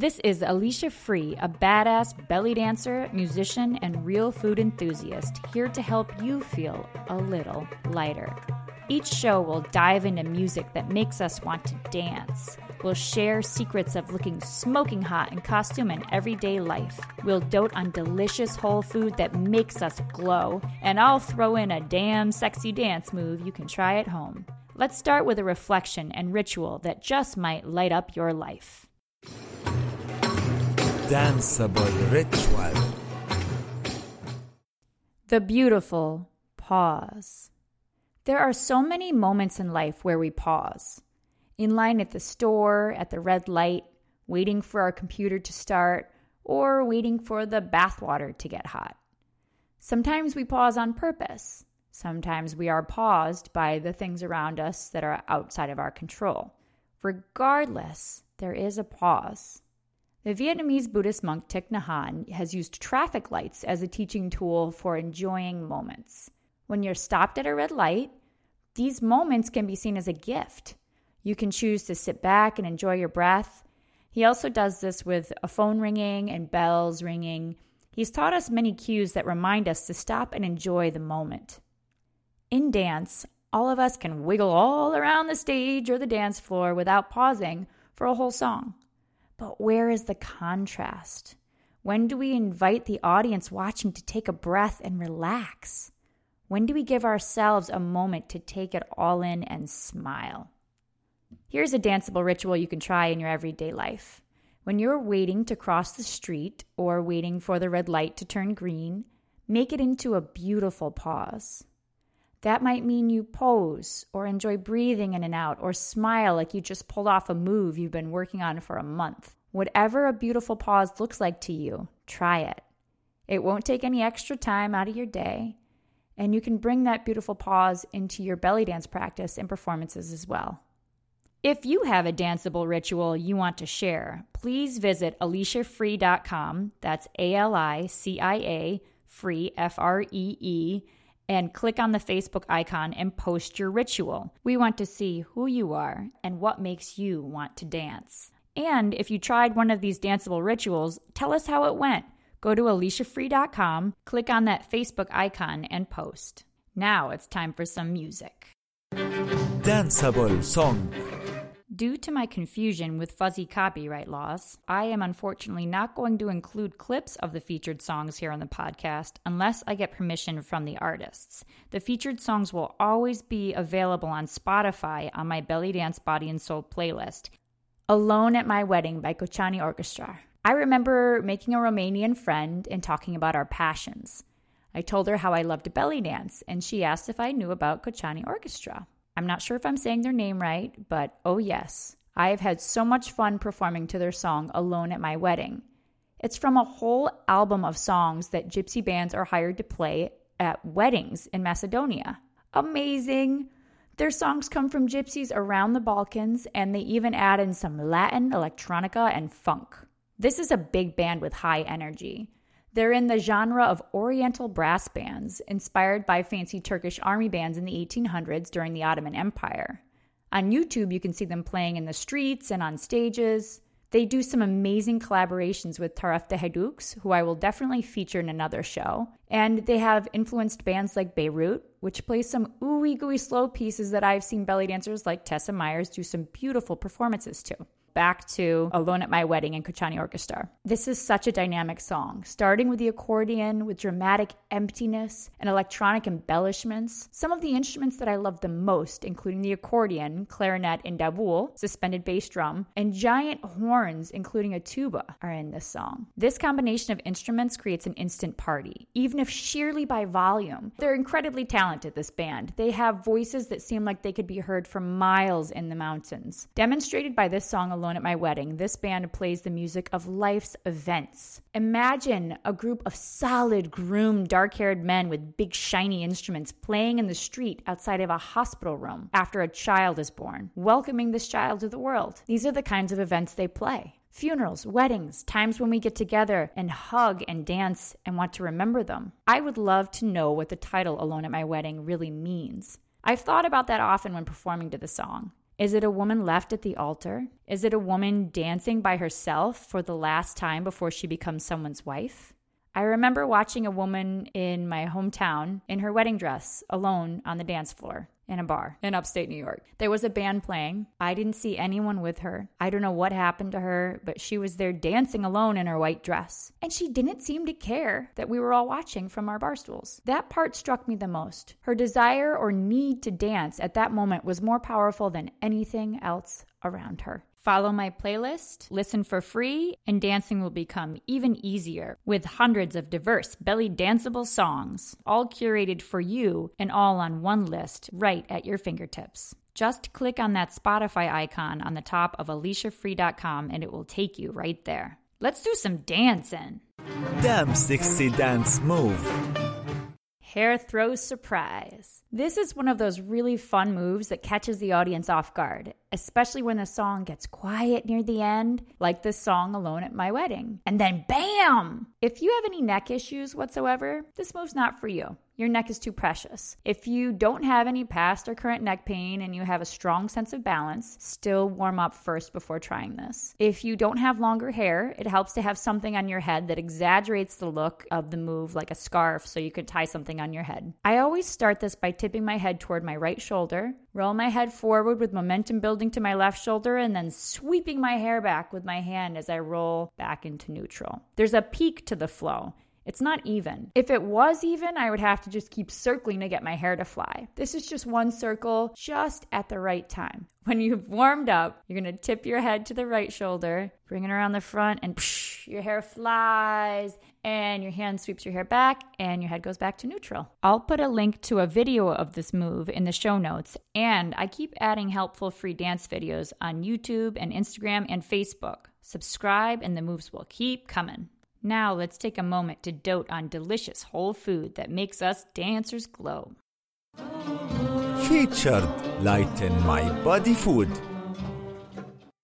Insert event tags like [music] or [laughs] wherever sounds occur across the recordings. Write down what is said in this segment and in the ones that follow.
This is Alicia Free, a badass belly dancer, musician, and real food enthusiast, here to help you feel a little lighter. Each show will dive into music that makes us want to dance. We'll share secrets of looking smoking hot in costume and everyday life. We'll dote on delicious whole food that makes us glow. And I'll throw in a damn sexy dance move you can try at home. Let's start with a reflection and ritual that just might light up your life. Danceable ritual. The beautiful pause. There are so many moments in life where we pause. In line at the store, at the red light, waiting for our computer to start, or waiting for the bathwater to get hot. Sometimes we pause on purpose. Sometimes we are paused by the things around us that are outside of our control. Regardless, there is a pause. The Vietnamese Buddhist monk Thich Nhat Hanh has used traffic lights as a teaching tool for enjoying moments. When you're stopped at a red light, these moments can be seen as a gift. You can choose to sit back and enjoy your breath. He also does this with a phone ringing and bells ringing. He's taught us many cues that remind us to stop and enjoy the moment. In dance, all of us can wiggle all around the stage or the dance floor without pausing for a whole song. But where is the contrast? When do we invite the audience watching to take a breath and relax? When do we give ourselves a moment to take it all in and smile? Here's a danceable ritual you can try in your everyday life. When you're waiting to cross the street or waiting for the red light to turn green, make it into a beautiful pause. That might mean you pose or enjoy breathing in and out or smile like you just pulled off a move you've been working on for a month. Whatever a beautiful pause looks like to you, try it. It won't take any extra time out of your day, and you can bring that beautiful pause into your belly dance practice and performances as well. If you have a danceable ritual you want to share, please visit aliciafree.com. That's A L I C I A free, F R E E and click on the Facebook icon and post your ritual. We want to see who you are and what makes you want to dance. And if you tried one of these danceable rituals, tell us how it went. Go to aliciafree.com, click on that Facebook icon, and post. Now it's time for some music. Danceable song. Due to my confusion with fuzzy copyright laws, I am unfortunately not going to include clips of the featured songs here on the podcast unless I get permission from the artists. The featured songs will always be available on Spotify on my Belly Dance Body and Soul playlist. Alone at My Wedding by Kochani Orchestra. I remember making a Romanian friend and talking about our passions. I told her how I loved belly dance, and she asked if I knew about Kochani Orchestra. I'm not sure if I'm saying their name right, but oh yes, I have had so much fun performing to their song Alone at My Wedding. It's from a whole album of songs that gypsy bands are hired to play at weddings in Macedonia. Amazing! Their songs come from gypsies around the Balkans, and they even add in some Latin, electronica, and funk. This is a big band with high energy. They're in the genre of Oriental brass bands, inspired by fancy Turkish army bands in the 1800s during the Ottoman Empire. On YouTube, you can see them playing in the streets and on stages. They do some amazing collaborations with Taraf Haïdouks, who I will definitely feature in another show. And they have influenced bands like Beirut, which plays some ooey gooey slow pieces that I've seen belly dancers like Tessa Myers do some beautiful performances to back to Alone at My Wedding in Kochani Orchestra. This is such a dynamic song, starting with the accordion with dramatic emptiness and electronic embellishments. Some of the instruments that I love the most, including the accordion, clarinet, and davul, suspended bass drum, and giant horns, including a tuba, are in this song. This combination of instruments creates an instant party, even if sheerly by volume. They're incredibly talented, this band. They have voices that seem like they could be heard for miles in the mountains. Demonstrated by this song alone at my wedding, this band plays the music of life's events. Imagine a group of solid, groomed, dark haired men with big, shiny instruments playing in the street outside of a hospital room after a child is born, welcoming this child to the world. These are the kinds of events they play funerals, weddings, times when we get together and hug and dance and want to remember them. I would love to know what the title Alone at My Wedding really means. I've thought about that often when performing to the song. Is it a woman left at the altar? Is it a woman dancing by herself for the last time before she becomes someone's wife? I remember watching a woman in my hometown in her wedding dress alone on the dance floor in a bar in upstate New York. There was a band playing. I didn't see anyone with her. I don't know what happened to her, but she was there dancing alone in her white dress. And she didn't seem to care that we were all watching from our bar stools. That part struck me the most. Her desire or need to dance at that moment was more powerful than anything else around her. Follow my playlist, listen for free, and dancing will become even easier with hundreds of diverse belly danceable songs, all curated for you and all on one list right at your fingertips. Just click on that Spotify icon on the top of aliciafree.com and it will take you right there. Let's do some dancing. Damn sexy dance move. Hair throw surprise. This is one of those really fun moves that catches the audience off guard, especially when the song gets quiet near the end, like this song Alone at My Wedding. And then bam! If you have any neck issues whatsoever, this move's not for you your neck is too precious. If you don't have any past or current neck pain and you have a strong sense of balance, still warm up first before trying this. If you don't have longer hair, it helps to have something on your head that exaggerates the look of the move, like a scarf, so you could tie something on your head. I always start this by tipping my head toward my right shoulder, roll my head forward with momentum building to my left shoulder, and then sweeping my hair back with my hand as I roll back into neutral. There's a peak to the flow. It's not even. If it was even, I would have to just keep circling to get my hair to fly. This is just one circle just at the right time. [laughs] When you've warmed up, you're gonna tip your head to the right shoulder, bring it around the front, and psh, your hair flies, and your hand sweeps your hair back, and your head goes back to neutral. I'll put a link to a video of this move in the show notes, and I keep adding helpful free dance videos on YouTube and Instagram and Facebook. Subscribe, and the moves will keep coming. Now let's take a moment to dote on delicious whole food that makes us dancers glow. Featured Lighten My Body Food.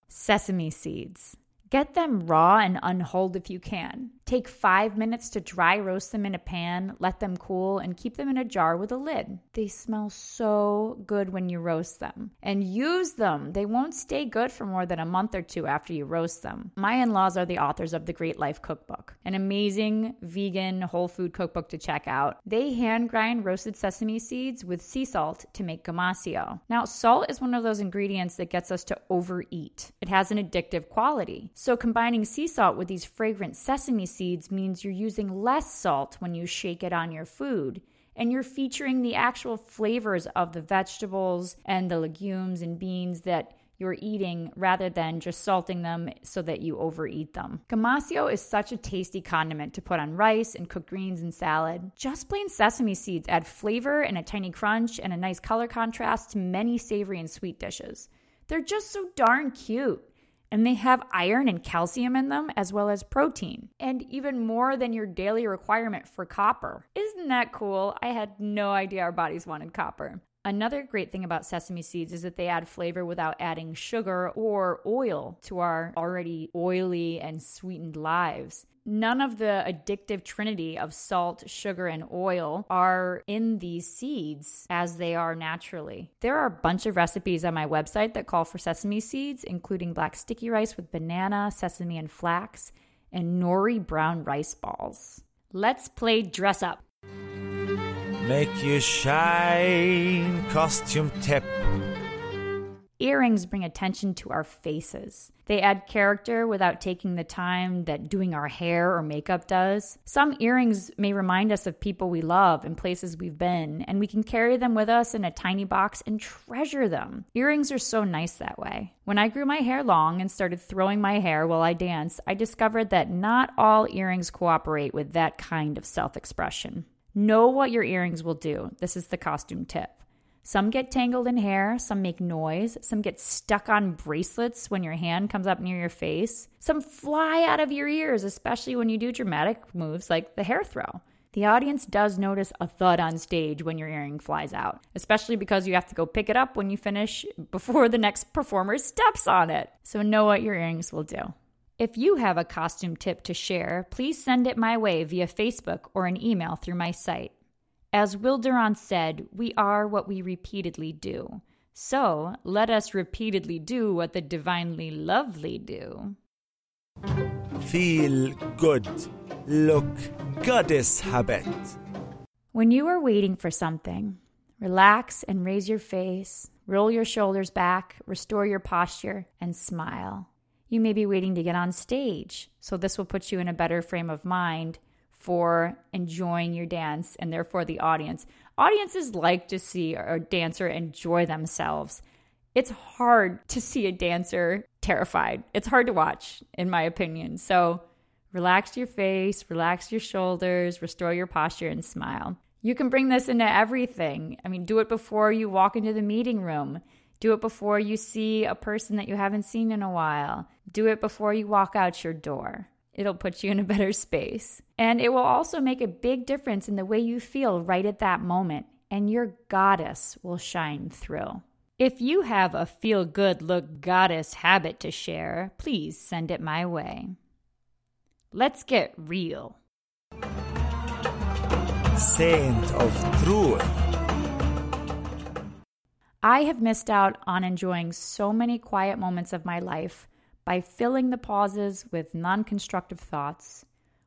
Sesame seeds. Get them raw and unhulled if you can. Take five minutes to dry roast them in a pan, let them cool, and keep them in a jar with a lid. They smell so good when you roast them. And use them. They won't stay good for more than a month or two after you roast them. My in laws are the authors of the Great Life Cookbook, an amazing vegan whole food cookbook to check out. They hand grind roasted sesame seeds with sea salt to make gomasio. Now, salt is one of those ingredients that gets us to overeat, it has an addictive quality. So, combining sea salt with these fragrant sesame seeds means you're using less salt when you shake it on your food. And you're featuring the actual flavors of the vegetables and the legumes and beans that you're eating rather than just salting them so that you overeat them. Gomasio is such a tasty condiment to put on rice and cooked greens and salad. Just plain sesame seeds add flavor and a tiny crunch and a nice color contrast to many savory and sweet dishes. They're just so darn cute and they have iron and calcium in them as well as protein, and even more than your daily requirement for copper. Isn't that cool? I had no idea our bodies wanted copper. Another great thing about sesame seeds is that they add flavor without adding sugar or oil to our already oily and sweetened lives. None of the addictive trinity of salt, sugar, and oil are in these seeds as they are naturally. There are a bunch of recipes on my website that call for sesame seeds, including black sticky rice with banana, sesame, and flax, and nori brown rice balls. Let's play dress up. Make you shine, costume tip. Earrings bring attention to our faces. They add character without taking the time that doing our hair or makeup does. Some earrings may remind us of people we love and places we've been, and we can carry them with us in a tiny box and treasure them. Earrings are so nice that way. When I grew my hair long and started throwing my hair while I danced, I discovered that not all earrings cooperate with that kind of self expression. Know what your earrings will do. This is the costume tip. Some get tangled in hair, some make noise, some get stuck on bracelets when your hand comes up near your face, some fly out of your ears, especially when you do dramatic moves like the hair throw. The audience does notice a thud on stage when your earring flies out, especially because you have to go pick it up when you finish before the next performer steps on it. So know what your earrings will do. If you have a costume tip to share, please send it my way via Facebook or an email through my site. As Will Durant said, we are what we repeatedly do. So let us repeatedly do what the divinely lovely do. Feel good. Look goddess habit. When you are waiting for something, relax and raise your face, roll your shoulders back, restore your posture, and smile. You may be waiting to get on stage, so this will put you in a better frame of mind for enjoying your dance and therefore the audience. Audiences like to see a dancer enjoy themselves. It's hard to see a dancer terrified. It's hard to watch, in my opinion. So relax your face, relax your shoulders, restore your posture, and smile. You can bring this into everything. I mean, do it before you walk into the meeting room. Do it before you see a person that you haven't seen in a while. Do it before you walk out your door. It'll put you in a better space. And it will also make a big difference in the way you feel right at that moment, and your goddess will shine through. If you have a feel good look goddess habit to share, please send it my way. Let's get real. Saint of Truth. I have missed out on enjoying so many quiet moments of my life by filling the pauses with non constructive thoughts,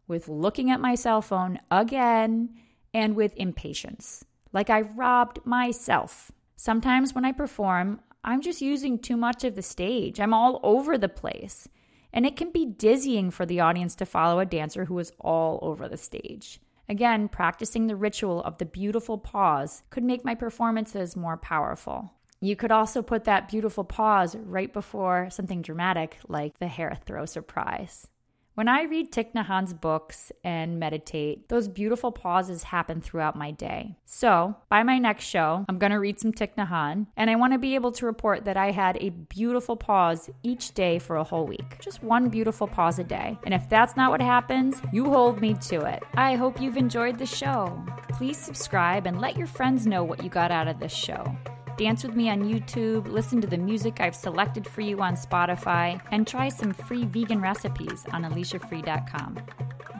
with looking at my cell phone again, and with impatience. Like I robbed myself. Sometimes when I perform, I'm just using too much of the stage. I'm all over the place. And it can be dizzying for the audience to follow a dancer who is all over the stage. Again, practicing the ritual of the beautiful pause could make my performances more powerful. You could also put that beautiful pause right before something dramatic like the hair throw surprise. When I read Thich Nhat Hanh's books and meditate, those beautiful pauses happen throughout my day. So, by my next show, I'm going to read some Thich Nhat Hanh, and I want to be able to report that I had a beautiful pause each day for a whole week. Just one beautiful pause a day. And if that's not what happens, you hold me to it. I hope you've enjoyed the show. Please subscribe and let your friends know what you got out of this show dance with me on YouTube, listen to the music I've selected for you on Spotify, and try some free vegan recipes on AliciaFree.com.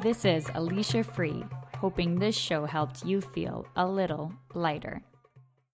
This is Alicia Free, hoping this show helped you feel a little lighter.